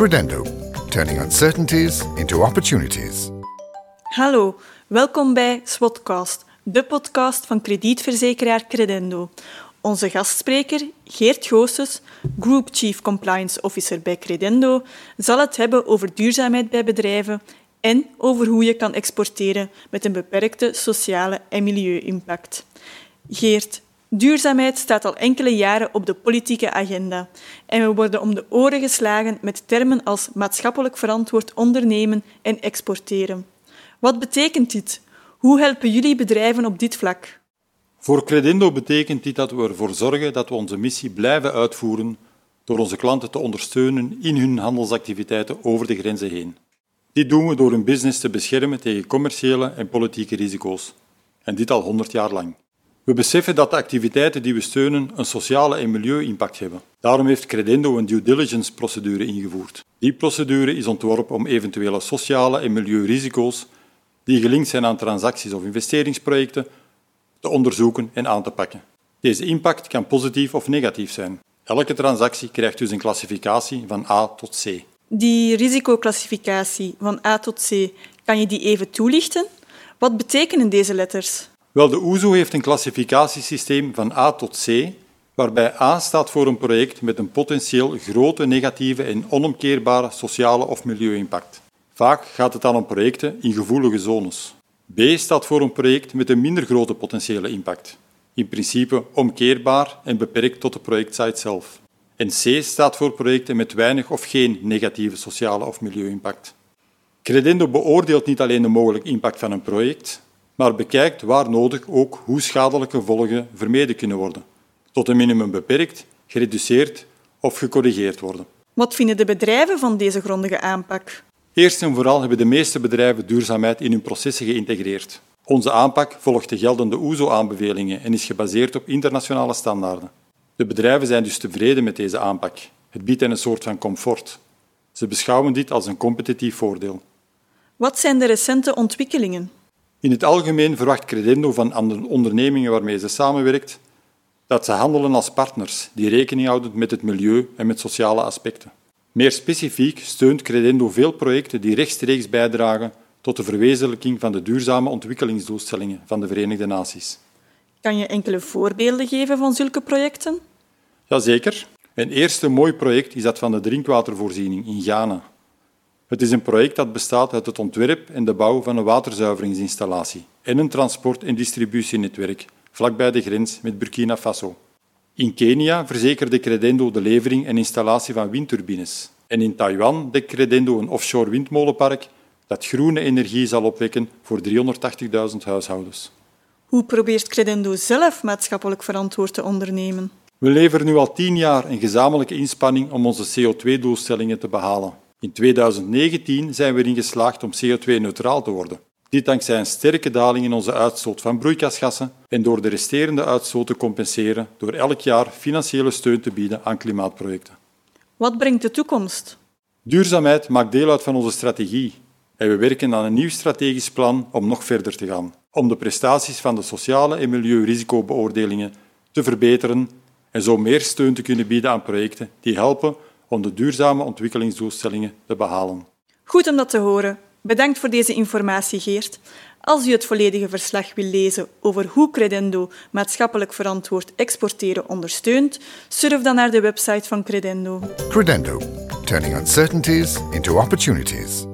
Credendo, turning uncertainties into opportunities. Hallo, welkom bij Swotcast, de podcast van kredietverzekeraar Credendo. Onze gastspreker, Geert Goossens, Group Chief Compliance Officer bij Credendo, zal het hebben over duurzaamheid bij bedrijven en over hoe je kan exporteren met een beperkte sociale en milieu-impact. Geert, duurzaamheid staat al enkele jaren op de politieke agenda en we worden om de oren geslagen met termen als maatschappelijk verantwoord ondernemen en exporteren. Wat betekent dit? Hoe helpen jullie bedrijven op dit vlak? Voor Credendo betekent dit dat we ervoor zorgen dat we onze missie blijven uitvoeren door onze klanten te ondersteunen in hun handelsactiviteiten over de grenzen heen. Dit doen we door hun business te beschermen tegen commerciële en politieke risico's. En dit al 100 jaar lang. We beseffen dat de activiteiten die we steunen een sociale en milieu-impact hebben. Daarom heeft Credendo een due diligence-procedure ingevoerd. Die procedure is ontworpen om eventuele sociale en milieurisico's die gelinkt zijn aan transacties of investeringsprojecten te onderzoeken en aan te pakken. Deze impact kan positief of negatief zijn. Elke transactie krijgt dus een klassificatie van A tot C. Die risicoclassificatie van A tot C, kan je die even toelichten? Wat betekenen deze letters? Wel, de OESO heeft een klassificatiesysteem van A tot C, waarbij A staat voor een project met een potentieel grote negatieve en onomkeerbare sociale of milieu-impact. Vaak gaat het dan om projecten in gevoelige zones. B staat voor een project met een minder grote potentiële impact. In principe omkeerbaar en beperkt tot de projectsite zelf. En C staat voor projecten met weinig of geen negatieve sociale of milieu-impact. Credendo beoordeelt niet alleen de mogelijke impact van een project, maar bekijkt waar nodig ook hoe schadelijke gevolgen vermeden kunnen worden, tot een minimum beperkt, gereduceerd of gecorrigeerd worden. Wat vinden de bedrijven van deze grondige aanpak? Eerst en vooral hebben de meeste bedrijven duurzaamheid in hun processen geïntegreerd. Onze aanpak volgt de geldende OESO-aanbevelingen en is gebaseerd op internationale standaarden. De bedrijven zijn dus tevreden met deze aanpak. Het biedt hen een soort van comfort. Ze beschouwen dit als een competitief voordeel. Wat zijn de recente ontwikkelingen? In het algemeen verwacht Credendo van ondernemingen waarmee ze samenwerkt dat ze handelen als partners die rekening houden met het milieu en met sociale aspecten. Meer specifiek steunt Credendo veel projecten die rechtstreeks bijdragen tot de verwezenlijking van de duurzame ontwikkelingsdoelstellingen van de Verenigde Naties. Kan je enkele voorbeelden geven van zulke projecten? Jazeker. Een eerste mooi project is dat van de drinkwatervoorziening in Ghana. Het is een project dat bestaat uit het ontwerp en de bouw van een waterzuiveringsinstallatie en een transport- en distributienetwerk vlakbij de grens met Burkina Faso. In Kenia verzekerde Credendo de levering en installatie van windturbines. En in Taiwan dekt Credendo een offshore windmolenpark dat groene energie zal opwekken voor 380.000 huishoudens. Hoe probeert Credendo zelf maatschappelijk verantwoord te ondernemen? We leveren nu al tien jaar een gezamenlijke inspanning om onze CO2-doelstellingen te behalen. In 2019 zijn we erin geslaagd om CO2-neutraal te worden. Dit dankzij een sterke daling in onze uitstoot van broeikasgassen en door de resterende uitstoot te compenseren door elk jaar financiële steun te bieden aan klimaatprojecten. Wat brengt de toekomst? Duurzaamheid maakt deel uit van onze strategie en we werken aan een nieuw strategisch plan om nog verder te gaan, om de prestaties van de sociale en milieurisicobeoordelingen te verbeteren en zo meer steun te kunnen bieden aan projecten die helpen om de duurzame ontwikkelingsdoelstellingen te behalen. Goed om dat te horen. Bedankt voor deze informatie, Geert. Als u het volledige verslag wil lezen over hoe Credendo maatschappelijk verantwoord exporteren ondersteunt, surf dan naar de website van Credendo. Credendo, turning uncertainties into opportunities.